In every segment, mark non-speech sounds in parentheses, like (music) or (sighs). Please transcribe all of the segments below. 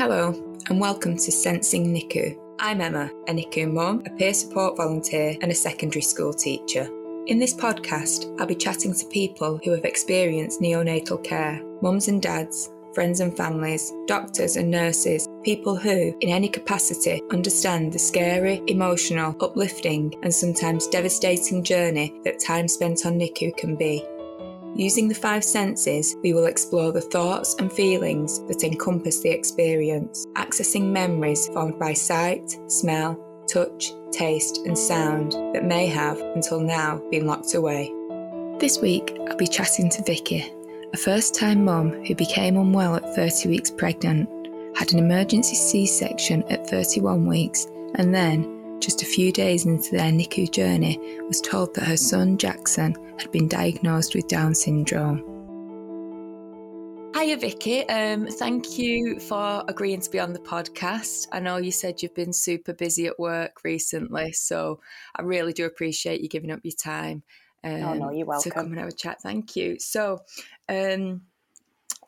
Hello, and welcome to Sensing NICU. I'm Emma, a NICU mum, a peer support volunteer, and a secondary school teacher. In this podcast, I'll be chatting to people who have experienced neonatal care mums and dads, friends and families, doctors and nurses, people who, in any capacity, understand the scary, emotional, uplifting, and sometimes devastating journey that time spent on NICU can be. Using the five senses, we will explore the thoughts and feelings that encompass the experience, accessing memories formed by sight, smell, touch, taste, and sound that may have, until now, been locked away. This week, I'll be chatting to Vicky, a first time mum who became unwell at 30 weeks pregnant, had an emergency C section at 31 weeks, and then just a few days into their NICU journey, was told that her son Jackson had been diagnosed with Down syndrome. Hiya, Vicky. Um, thank you for agreeing to be on the podcast. I know you said you've been super busy at work recently, so I really do appreciate you giving up your time. Um, oh, no, you're welcome. To come and have a chat. Thank you. So, um,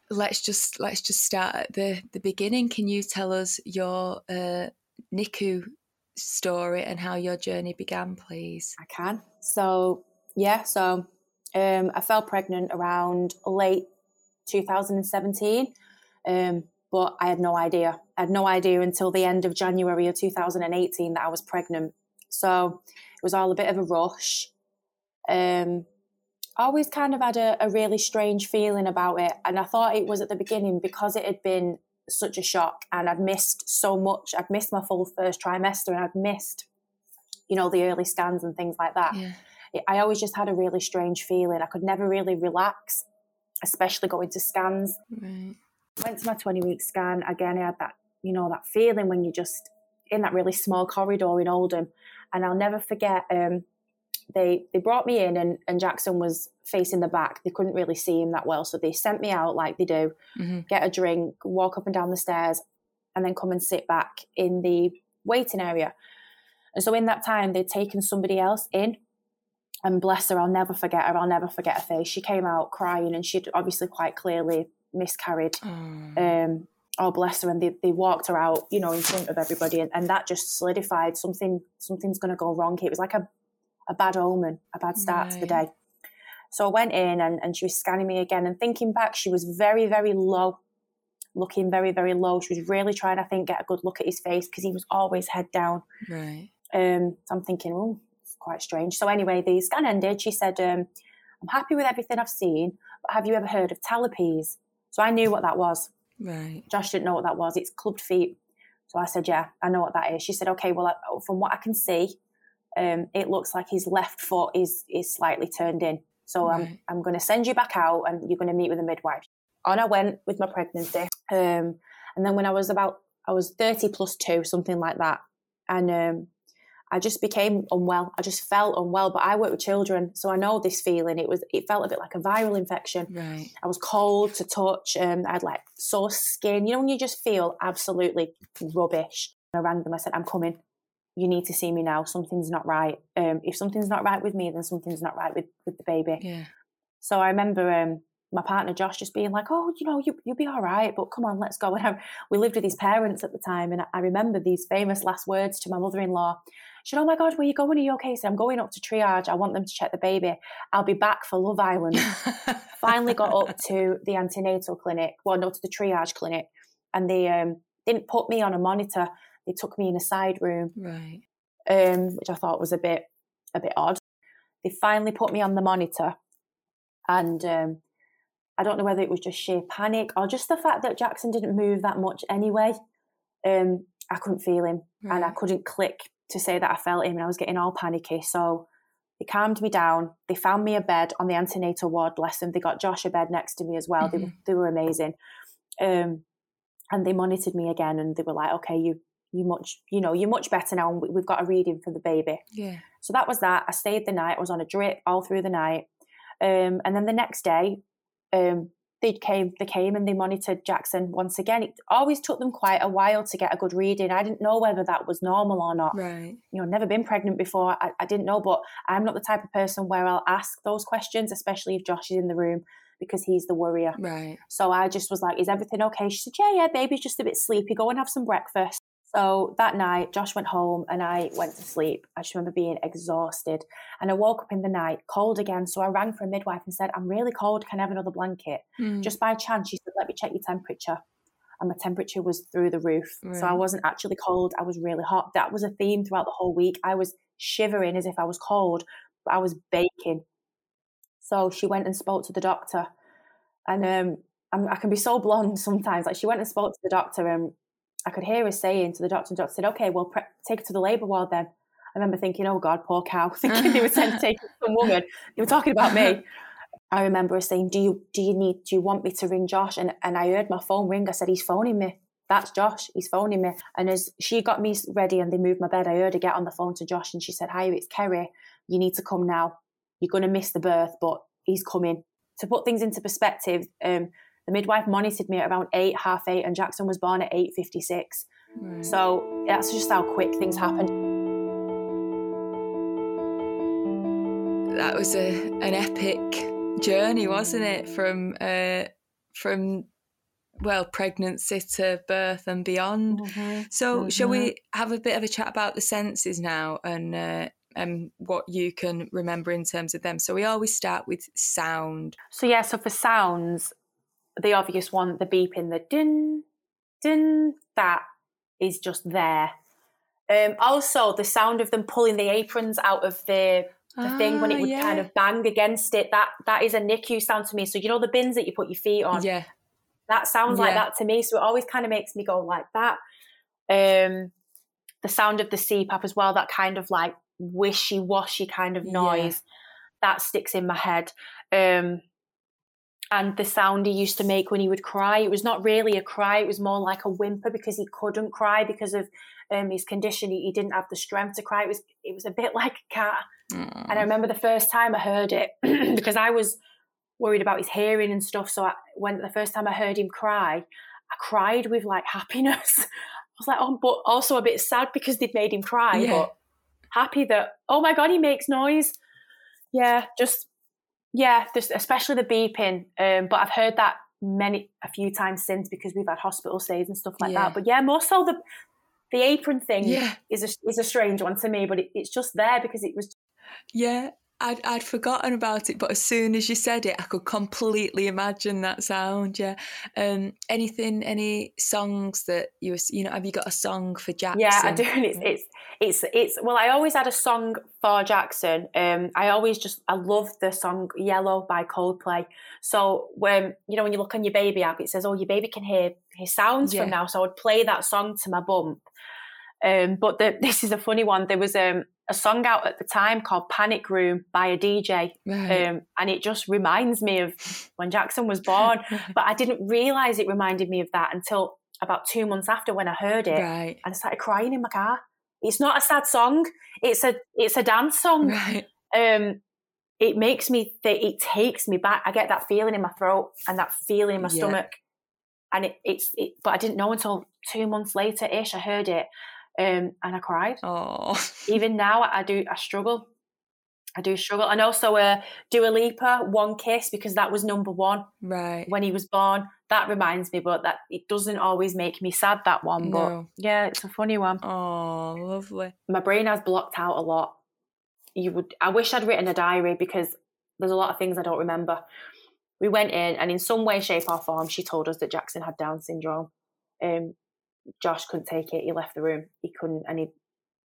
let's just let's just start at the the beginning. Can you tell us your uh, NICU story and how your journey began, please? I can. So, yeah, so um, I fell pregnant around late 2017, um, but I had no idea. I had no idea until the end of January of 2018 that I was pregnant. So it was all a bit of a rush. Um, I always kind of had a, a really strange feeling about it. And I thought it was at the beginning because it had been such a shock and I'd missed so much. I'd missed my full first trimester and I'd missed, you know, the early scans and things like that. Yeah. I always just had a really strange feeling. I could never really relax, especially going to scans. Right. Went to my 20 week scan. Again, I had that, you know, that feeling when you're just in that really small corridor in Oldham. And I'll never forget, um, they they brought me in and, and Jackson was facing the back. They couldn't really see him that well. So they sent me out like they do, mm-hmm. get a drink, walk up and down the stairs, and then come and sit back in the waiting area. And so in that time, they'd taken somebody else in. And bless her, I'll never forget her. I'll never forget her face. She came out crying and she'd obviously quite clearly miscarried. Mm. Um, oh bless her and they, they walked her out you know in front of everybody and, and that just solidified something something's going to go wrong it was like a a bad omen, a bad start right. to the day. So I went in and, and she was scanning me again. And thinking back, she was very, very low, looking very, very low. She was really trying, I think, get a good look at his face because he was always head down. Right. Um, so I'm thinking, oh, it's quite strange. So anyway, the scan ended. She said, um, I'm happy with everything I've seen, but have you ever heard of talipes? So I knew what that was. Right. Josh didn't know what that was. It's clubbed feet. So I said, yeah, I know what that is. She said, okay, well, from what I can see, um, it looks like his left foot is is slightly turned in. So right. I'm I'm going to send you back out, and you're going to meet with a midwife. On I went with my pregnancy, um, and then when I was about I was 30 plus two, something like that, and um, I just became unwell. I just felt unwell, but I work with children, so I know this feeling. It was it felt a bit like a viral infection. Right. I was cold to touch. Um, I had like sore skin. You know when you just feel absolutely rubbish. I rang them. I said, "I'm coming you need to see me now. Something's not right. Um, if something's not right with me, then something's not right with, with the baby. Yeah. So I remember um, my partner Josh just being like, "Oh, you know, you you'll be all right, but come on, let's go." (laughs) And I, we lived with his parents at the time, and I remember these famous last words to my mother-in-law. She said, "Oh my God, where are you going? Are you okay?" Said, "I'm going up to triage. I want them to check the baby. I'll be back for Love Island." (laughs) Finally, got up to the antenatal clinic. Well, no, to the triage clinic, and they um, didn't put me on a monitor they took me in a side room, right? Um, which I thought was a bit a bit odd. They finally put me on the monitor, and um, I don't know whether it was just sheer panic or just the fact that Jackson didn't move that much anyway. Um, I couldn't feel him, right. and I couldn't click to say that I felt him, and I was getting all panicky. So they calmed me down. They found me a bed on the antenatal ward Bless them. They got Josh a bed next to me as well. Mm-hmm. They, they were amazing. Um, and they monitored me again, and they were like, "Okay, you you much you know you're much better now and we've got a reading for the baby yeah so that was that i stayed the night i was on a drip all through the night um, and then the next day um, they came they came and they monitored jackson once again it always took them quite a while to get a good reading i didn't know whether that was normal or not right you know never been pregnant before I, I didn't know but i'm not the type of person where i'll ask those questions especially if josh is in the room because he's the worrier. Right. So I just was like, Is everything okay? She said, Yeah, yeah, baby's just a bit sleepy. Go and have some breakfast. So that night, Josh went home and I went to sleep. I just remember being exhausted. And I woke up in the night, cold again. So I rang for a midwife and said, I'm really cold. Can I have another blanket? Mm. Just by chance, she said, Let me check your temperature. And my temperature was through the roof. So I wasn't actually cold. I was really hot. That was a theme throughout the whole week. I was shivering as if I was cold, but I was baking. So she went and spoke to the doctor. And um, I'm, I can be so (laughs) blonde sometimes. Like she went and spoke to the doctor, and I could hear her saying to the doctor, and the doctor said, "Okay, well, pre- take her to the labour ward then." I remember thinking, "Oh God, poor cow," (laughs) thinking they were sent taking some woman. They were talking about me. I remember her saying, "Do you do you need do you want me to ring Josh?" And and I heard my phone ring. I said, "He's phoning me." That's Josh. He's phoning me. And as she got me ready and they moved my bed, I heard her get on the phone to Josh and she said, "Hi, it's Kerry. You need to come now. You're going to miss the birth, but he's coming." To put things into perspective, um, the midwife monitored me at around eight, half eight, and Jackson was born at eight fifty-six. Right. So that's just how quick things happened. that was a an epic journey, wasn't it? From uh, from well, pregnancy to birth and beyond. So, shall we have a bit of a chat about the senses now and uh, and what you can remember in terms of them? So, we always start with sound. So yeah, so for sounds, the obvious one, the beep in the din, din, that is just there. Um, also, the sound of them pulling the aprons out of the the thing when Ah, it would kind of bang against it. That that is a NICU sound to me. So you know the bins that you put your feet on. Yeah, That sounds like that to me. So it always kind of makes me go like that. Um, the sound of the CPAP as well. That kind of like wishy washy kind of Yeah. noise that sticks in my head. Um, and the sound he used to make when he would cry, it was not really a cry, it was more like a whimper because he couldn't cry because of um, his condition. He, he didn't have the strength to cry. It was it was a bit (laughs) like a cat. And I remember the first time I heard it (clears throat) because I was worried about his hearing and stuff. So I, when the first time I heard him cry, I cried with like happiness. (laughs) I was like, oh, but also a bit sad because they'd made him cry, Yeah. but happy that oh my god, he makes noise. Yeah, just yeah, especially the beeping. Um, but I've heard that many a few times since because we've had hospital stays and stuff like Yeah. that. But yeah, more so the the apron thing Yeah. is a is a strange one to me, but it, it's just there because it was yeah. I'd, I'd forgotten about it, but as soon as you said it, I could completely imagine that sound. Yeah. Um. Anything? Any songs that you was- you know? Have you got a song for Jackson? Yeah, I do. And it's it's it's it's well, I always had a song for Jackson. Um, I always just I love the song Yellow by Coldplay. So when you know when you look on your baby app, it says, "Oh, your baby can hear his sounds Yeah. from now." So I would play that song to my bump. Um, but the, this is a funny one. There was um, a song out at the time called "Panic Room" by a DJ, Right. um, and it just reminds me of when Jackson was born. (laughs) But I didn't realize it reminded me of that until about two months after when I heard it right. and I started crying in my car. It's not a sad song. It's a it's a dance song. Right. Um, it makes me th- it takes me back. I get that feeling in my throat and that feeling in my Yeah. stomach, and it, it's it, but I didn't know until two months later ish. I heard it, um, and I cried. Oh. (laughs) Even now, I do. I struggle. I do struggle, and also uh, Dua Lipa, "One Kiss" because that was number one Right. when he was born. That reminds me, but that it doesn't always make me sad. That one, but No. yeah, it's a funny one Oh, lovely. my brain has blocked out a lot. You would I wish I'd written a diary because there's a lot of things I don't remember. We went in and in some way, shape or form she told us that Jackson had Down syndrome. Um Josh couldn't take it, he left the room. He couldn't and he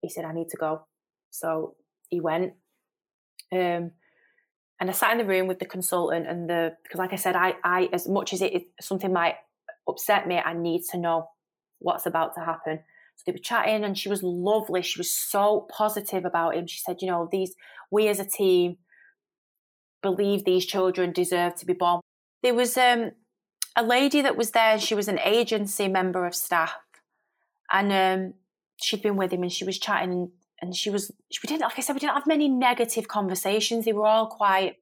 he said, I need to go. So he went. Um and I sat in the room with the consultant and the because like I said, I I as much as it something might upset me, I need to know what's about to happen. So they were chatting, and she was lovely. She was so positive about him. She said, "You know, these we as a team believe these children deserve to be born." There was um, a lady that was there. She was an agency member of staff, and um, she'd been with him, and she was chatting, and, and she was. We didn't, like I said, we didn't have many negative conversations. They were all quite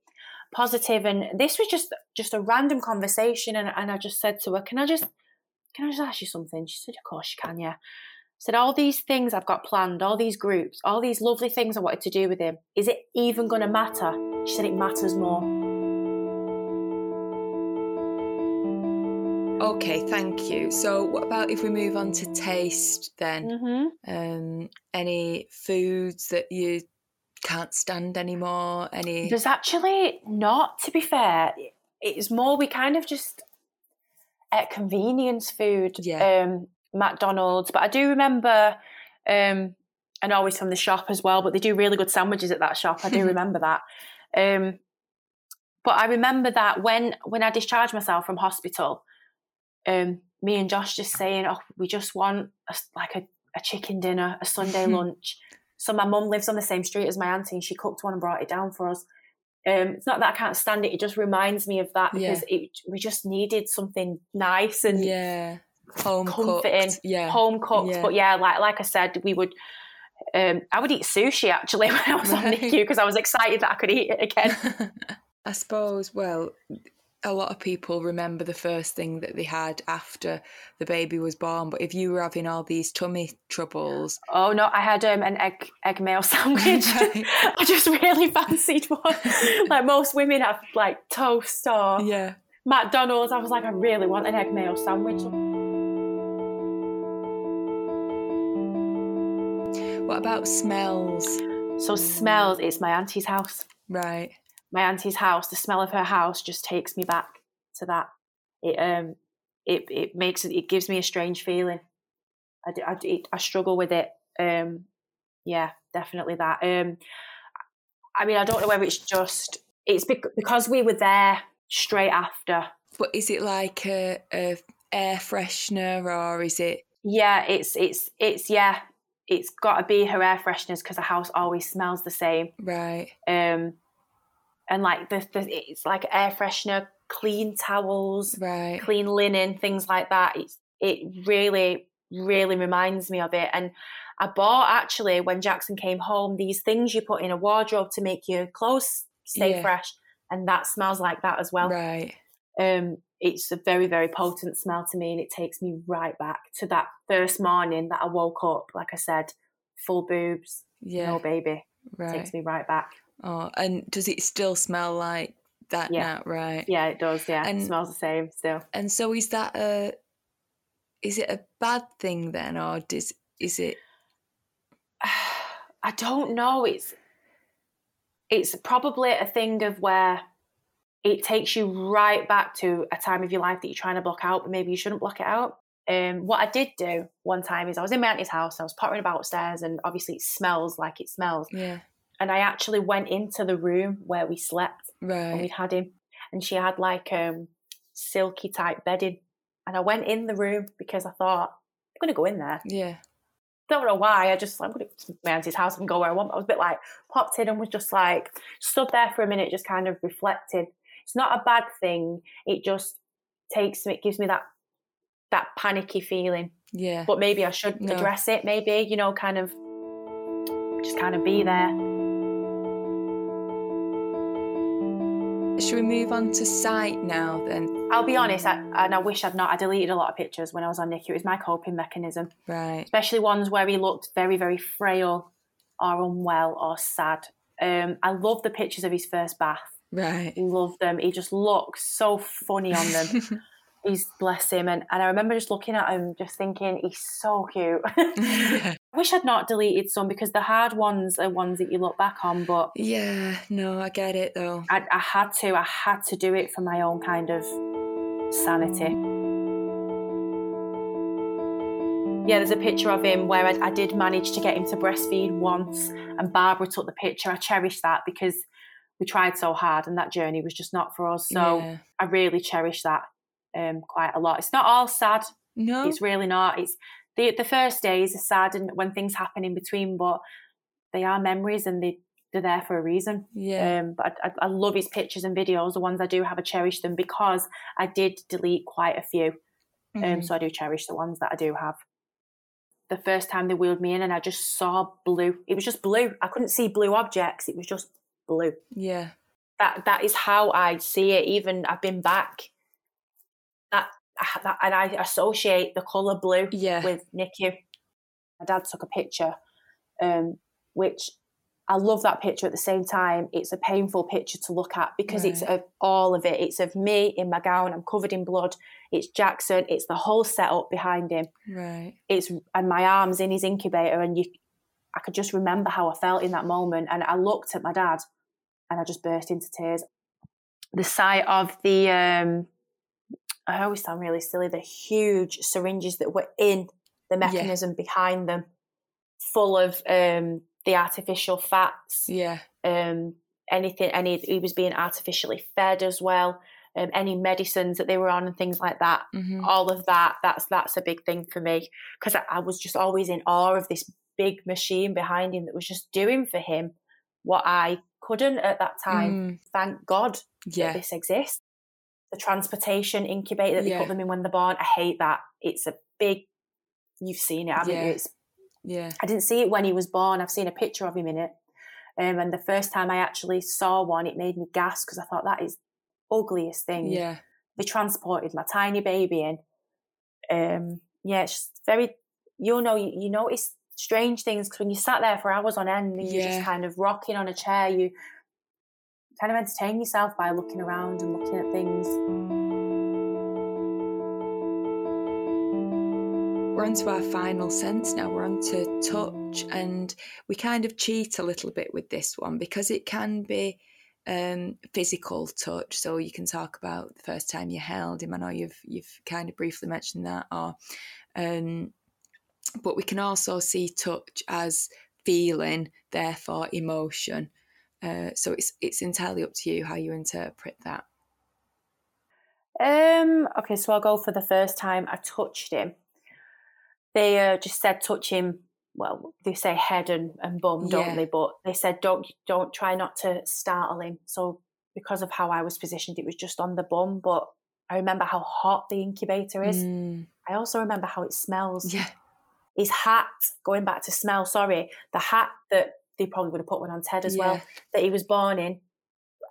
positive, and this was just just a random conversation. And, and I just said to her, "Can I just can I just ask you something?" She said, "Of course you can, yeah." said all these things I've got planned, all these groups, all these lovely things I wanted to do with him. Is it even going to matter? She said it matters more. Okay, thank you. So, what about if we move on to taste then? Mm-hmm. Um, any foods that you can't stand anymore? Any? There's actually not, to be fair. It's more we kind of just at convenience food, Yeah. um, McDonald's. But I do remember, um, and always from the shop as well. But they do really good sandwiches at that shop. I do (laughs) remember that. Um, but I remember that when when I discharged myself from hospital, um, me and Josh just saying, "Oh, we just want a, like a, a chicken dinner, a Sunday (laughs) lunch." So my mum lives on the same street as my auntie, and she cooked one and brought it down for us. Um, it's not that I can't stand it; it just reminds me of that because it, we just needed something nice and yeah, home comforting, cooked. Yeah, home cooked. Yeah. But yeah, like like I said, we would. Um, I would eat sushi actually (laughs) when I was on Right. NICU because I was excited that I could eat it again. (laughs) I suppose. Well, a lot of people remember the first thing that they had after the baby was born. But if you were having all these tummy troubles, (gasps) Oh no, I had um, an egg egg mayo (laughs) sandwich. Right. (laughs) I just really fancied one. (laughs) like most women have like toast or yeah, McDonald's. I was like, I really want an egg mayo sandwich. what about smells? So smells. It's my auntie's house. Right. My auntie's house. The smell of her house just takes me back to that. It um, it it makes it. It gives me a strange feeling. I I, it, I struggle with it. Um, yeah, definitely that. Um, I mean, I don't know whether it's just it's bec- because we were there straight after. But is it like a, a air freshener or is it? Yeah, it's it's it's yeah, it's got to be her air fresheners because the house always smells the same. Right. Um, and like the, the it's like air freshener, clean towels, Right. clean linen, things like that. It's it really really reminds me of it. And I bought actually when Jackson came home these things you put in a wardrobe to make your clothes stay Yeah. fresh, and that smells like that as well. Right. um, it's a very, very potent smell to me, and it takes me right back to that first morning that I woke up. Like I said, full boobs, Yeah. no baby, right. takes me right back. Oh, and does it still smell like that Yeah. now? Right. Yeah, it does. Yeah, And- it smells the same still. And so is that a is it a bad thing then or does is it (sighs) I don't know. It's it's probably a thing of where it takes you right back to a time of your life that you're trying to block out, but maybe you shouldn't block it out. Um, what I did do one time is I was in my auntie's house, I was pottering about upstairs, and obviously it smells like it smells. yeah. And I actually went into the room where we slept and Right. we had him, and she had like um silky type bedding. And I went in the room because I thought I'm gonna go in there. Yeah. Don't know why. I just I'm gonna to my auntie's house and go where I want. I was a bit like popped in and was just like stood there for a minute, just kind of reflected. It's not a bad thing. It just takes me, it gives me that that panicky feeling. Yeah. But maybe I should No. address it. Maybe you know, kind of just kind of be there. Should we move on to sight now then? I'll be honest, I, and I wish I'd not. I deleted a lot of pictures when I was on NICU. It was my coping mechanism, Right. especially ones where he looked very, very frail or unwell or sad. Um, I love the pictures of his first bath. Right. Love them. He just looks so funny on them. (laughs) He's bless him, and, and I remember just looking at him, just thinking he's so cute. yeah. (laughs) I (laughs) wish I'd not deleted some because the hard ones are ones that you look back on, but Yeah, no, I get it though. I, I had to. I had to do it for my own kind of sanity. Yeah, there's a picture of him where I, I did manage to get him to breastfeed once, and Barbara took the picture. I cherish that because we tried so hard, and that journey was just not for us. So Yeah. I really cherish that um, quite a lot. It's not all sad. No. It's really not. It's the the first days are sad, and when things happen in between, but they are memories, and they they're there for a reason. yeah. Um, but I, I, love his pictures and videos. The ones I do have, I cherish them because I did delete quite a few. Um, Mhm. so I do cherish the ones that I do have. The first time they wheeled me in, and I just saw blue. It was just blue. I couldn't see blue objects. It was just blue. yeah. That that is how I see it. Even I've been back. And I associate the color blue Yeah. with NICU. My dad took a picture, um, which I love that picture at the same time. It's a painful picture to look at because Right. it's of all of it. It's of me in my gown, I'm covered in blood. It's Jackson, it's the whole setup behind him. Right. It's and my arms in his incubator, and you, I could just remember how I felt in that moment. And I looked at my dad, and I just burst into tears. The sight of the, um, I always sound really silly. The huge syringes that were in the mechanism behind them, full of um, the artificial fats Yeah. um, anything, any he was being artificially fed as well, um, any medicines that they were on and things like that. hmm All of that, that's that's a big thing for me because I, I was just always in awe of this big machine behind him that was just doing for him what I couldn't at that time. Mm. Thank God Yeah. that this exists. The transportation incubator that they Yeah. put them in when they're born, I hate that. It's a big. You've seen it, haven't Yeah. you? It's Yeah. I didn't see it when he was born. I've seen a picture of him in it. Um, and the first time I actually saw one, it made me gasp because I thought that is ugliest thing. Yeah. They transported my tiny baby in. Um, yeah, it's very. You'll know. You, you notice strange things because when you sat there for hours on end and you're just kind of rocking on a chair. You kind of entertain yourself by looking around and looking at things. We're on to our final sense now. We're on to touch, and we kind of cheat a little bit with this one because it can be um, physical touch. So you can talk about the first time you held him. I know you've you've kind of briefly mentioned that, or um, but we can also see touch as feeling, therefore emotion. Uh, so it's it's entirely up to you how you interpret that. Um. Okay, so I'll go for the first time I touched him. They uh, just said touch him. Well, they say head and, and bum, don't Yeah. they? But they said don't don't try not to startle him. So because of how I was positioned, it was just on the bum. But I remember how hot the incubator is. Mm, I also remember how it smells. yeah, His hat, going back to smell. Sorry, the hat that they probably would have put one on Ted as well that he was born in.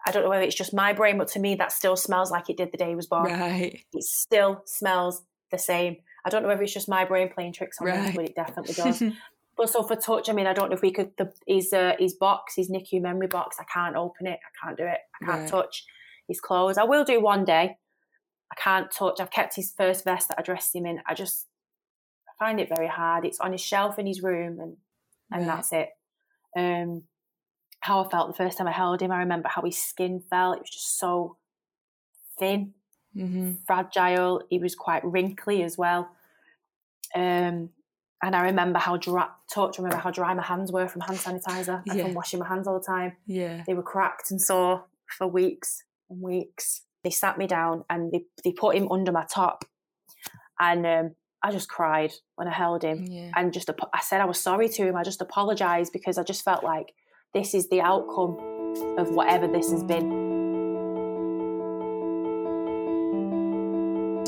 I don't know whether it's just my brain, but to me that still smells like it did the day he was born right. it still smells the same. I don't know whether it's just my brain playing tricks on me, but it definitely does. (laughs) but so for touch, I mean, I don't know if we could the his uh, his box, his NICU memory box. I can't open it. I can't do it. I can't Right. touch his clothes. I will do one day. I can't touch. I've kept his first vest that I dressed him in. I just I find it very hard. It's on his shelf in his room, and and Right. that's it. Um, how I felt the first time I held him. I remember how his skin felt. It was just so thin hmm fragile. He was quite wrinkly as well. Um, and I remember how dry, touch, I remember how dry my hands were from hand sanitizer and Yeah. from washing my hands all the time. Yeah. They were cracked and sore for weeks and weeks. They sat me down and they, they put him under my top. And um, I just cried when I held him. Yeah. And just, I said I was sorry to him. I just apologized because I just felt like this is the outcome of whatever this has been.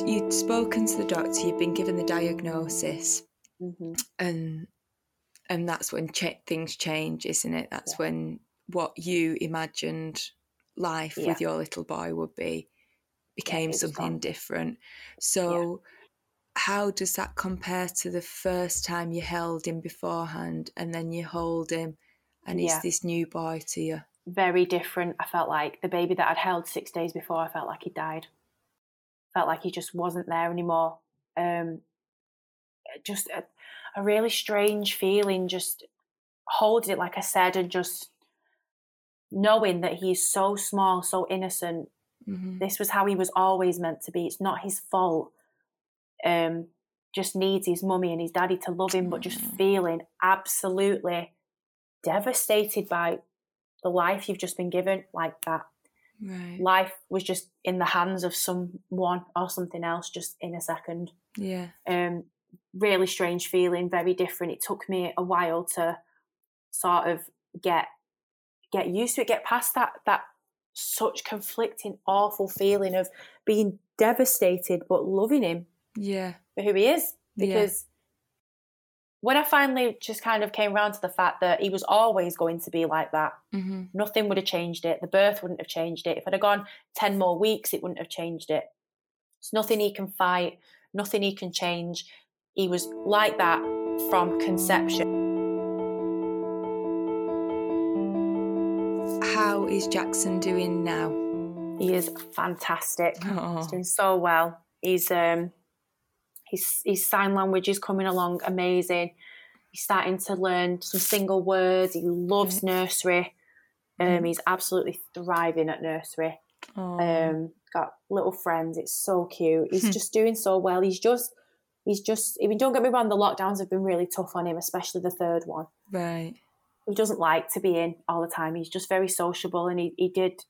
You'd spoken to the doctor, you'd been given the diagnosis, hmm and and that's when cha- things change, isn't it? That's Yeah. when what you imagined life Yeah. with your little boy would be became something gone. different. So, how does that compare to the first time you held him beforehand, and then you hold him, and Yeah. this new boy to you? very different. I felt like the baby that I'd held six days before, I felt like he died. Felt like he just wasn't there anymore. Um, just a, a really strange feeling, just holding it, like I said, and just knowing that he's so small, so innocent. hmm This was how he was always meant to be. It's not his fault. Um, just needs his mummy and his daddy to love him, but just Mm. feeling absolutely devastated by the life you've just been given like that. Right. Life was just in the hands of someone or something else just in a second. Yeah. Um, really strange feeling, very different. It took me a while to sort of get get used to it, get past that that such conflicting, awful feeling of being devastated but loving him Yeah. for who he is. Yeah. Because when I finally just kind of came around to the fact that he was always going to be like that, hmm nothing would have changed it. The birth wouldn't have changed it. If I'd have gone 10 more weeks, it wouldn't have changed it. It's nothing he can fight, nothing he can change. He was like that from conception. How is Jackson doing now? He is fantastic. Oh. He's doing so well. He's um his his sign language is coming along amazing. He's starting to learn some single words. He loves nursery. Um, mm. he's absolutely thriving at nursery. Um, got little friends. It's so cute. He's just doing so well. He's just he's just I mean, don't get me wrong, the lockdowns have been really tough on him, especially the third one. Right. He doesn't like to be in all the time. He's just very sociable and he, he did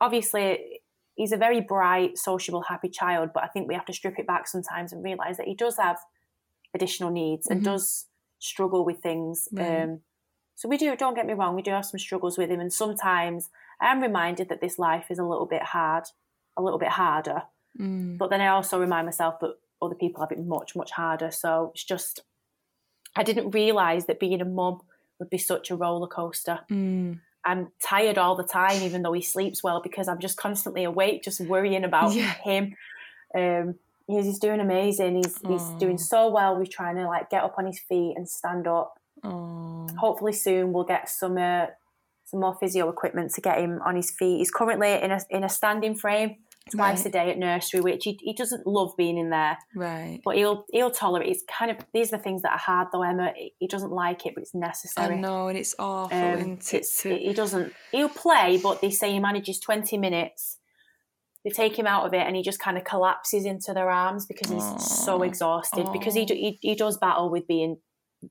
obviously he's a very bright, sociable, happy child, but I think we have to strip it back sometimes and realise that he does have additional needs and mm-hmm. does struggle with things. Right. Um, so we do, don't get me wrong, we do have some struggles with him. And sometimes I am reminded that this life is a little bit hard, a little bit harder. Mm. But then I also remind myself that other people have it much, much harder. So it's just, I didn't realise that being a mum would be such a roller coaster. Mm. I'm tired all the time, even though he sleeps well, because I'm just constantly awake, just worrying about yeah. him. Um, he's, he's, doing amazing. He's he's doing so well with trying to like get up on his feet and stand up. Aww. Hopefully soon we'll get some uh, some more physio equipment to get him on his feet. He's currently in a in a standing frame twice right. a day at nursery, which he, he doesn't love being in there. Right. But he'll he'll tolerate. It's kind of these are the things that are hard though, Emma. He doesn't like it, but it's necessary. I know, and it's awful. Um, it's, to... He doesn't. He'll play, but they say he manages twenty minutes. They take him out of it, and he just kind of collapses into their arms because he's Aww. so exhausted. Aww. Because he, he he does battle with being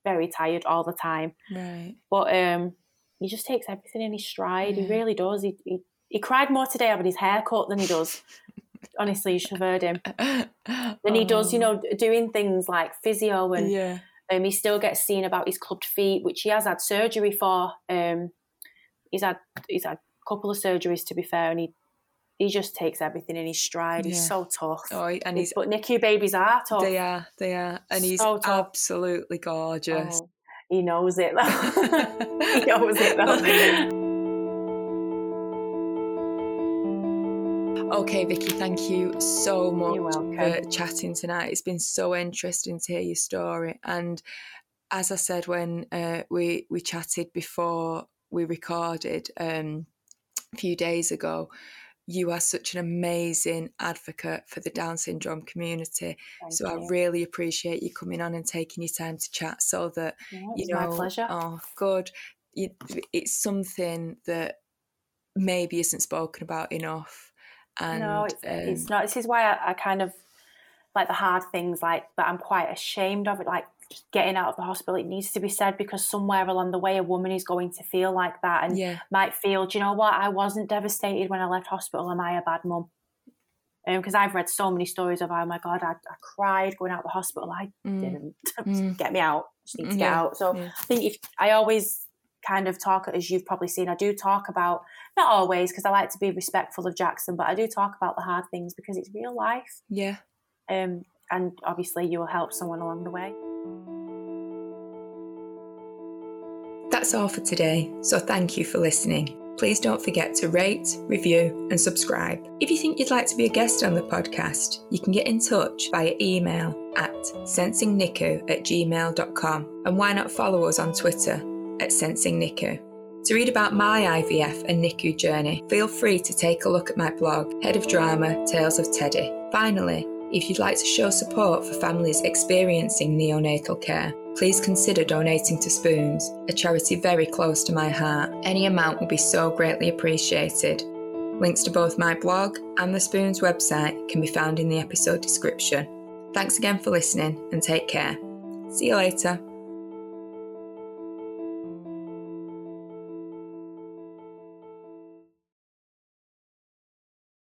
very tired all the time. Right. But um, he just takes everything in his stride. Yeah. He really does. He, he he cried more today about his haircut than he does. (laughs) Honestly, you should have heard him. (laughs) Than he does, you oh. know, doing things like physio and yeah. um, he still gets seen about his clubbed feet, which he has had surgery for. Um, he's had he's had a couple of surgeries to be fair, and he he just takes everything in his stride. He's so tough. Oh, and he's but NICU babies are tough. They are, they are, and he's so absolutely gorgeous. Oh, he knows it (laughs) he knows it Okay, Vicky, thank you so much for chatting tonight. It's been so interesting to hear your story. And as I said when uh, we we chatted before we recorded um, a few days ago, you are such an amazing advocate for the Down syndrome community. Thank so you. I really appreciate you coming on and taking your time to chat. So that yeah, you know, my pleasure. Oh, good. It's something that maybe isn't spoken about enough and, no, it's, um, it's, not. This is why I, I, kind of like the hard things, like that. I'm quite ashamed of it. Like getting out of the hospital, it needs to be said because somewhere along the way, a woman is going to feel like that and yeah. might feel, do you know what? I wasn't devastated when I left hospital. Am I a bad mum? Because um, I've read so many stories of, oh my God, I, I cried going out of the hospital. I mm. didn't. (laughs) Mm. get me out. Just need to get yeah. out. So yeah. I think if I always kind of talk, as you've probably seen, I do talk about, not always, because I like to be respectful of Jackson, but I do talk about the hard things because it's real life. Yeah. Um, and obviously, you will help someone along the way. That's all for today, so thank you for listening. Please don't forget to rate, review, and subscribe. If you think you'd like to be a guest on the podcast, you can get in touch via email at sensingnicu at gmail.com and why not follow us on Twitter at Sensing NICU. To read about my IVF and NICU journey, feel free to take a look at my blog, Head of Drama Tales of Teddy. Finally, if you'd like to show support for families experiencing neonatal care, please consider donating to Spoons, a charity very close to my heart. Any amount will be so greatly appreciated. Links to both my blog and the Spoons website can be found in the episode description. Thanks again for listening and take care. See you later.